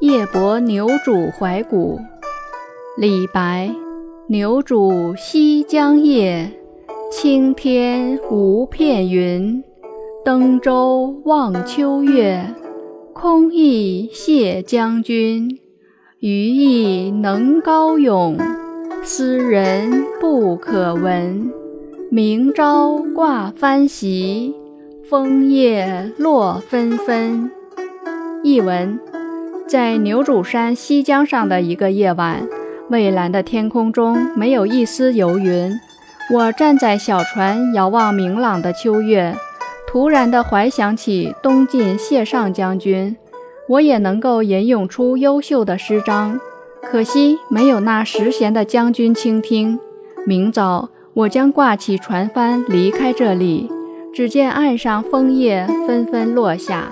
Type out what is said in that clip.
夜泊牛渚怀古。李白。牛渚西江夜，青天无片云。登舟望秋月，空忆谢将军。余亦能高咏，斯人不可闻。明朝挂帆席，枫叶落纷纷。译文：在牛渚山西江上的一个夜晚，蔚蓝的天空中没有一丝游云。我站在小船，遥望明朗的秋月，突然地怀想起东晋谢尚将军。我也能够吟咏出优秀的诗章，可惜没有那时贤的将军倾听。明早，我将挂起船帆离开这里。只见岸上枫叶纷纷落下。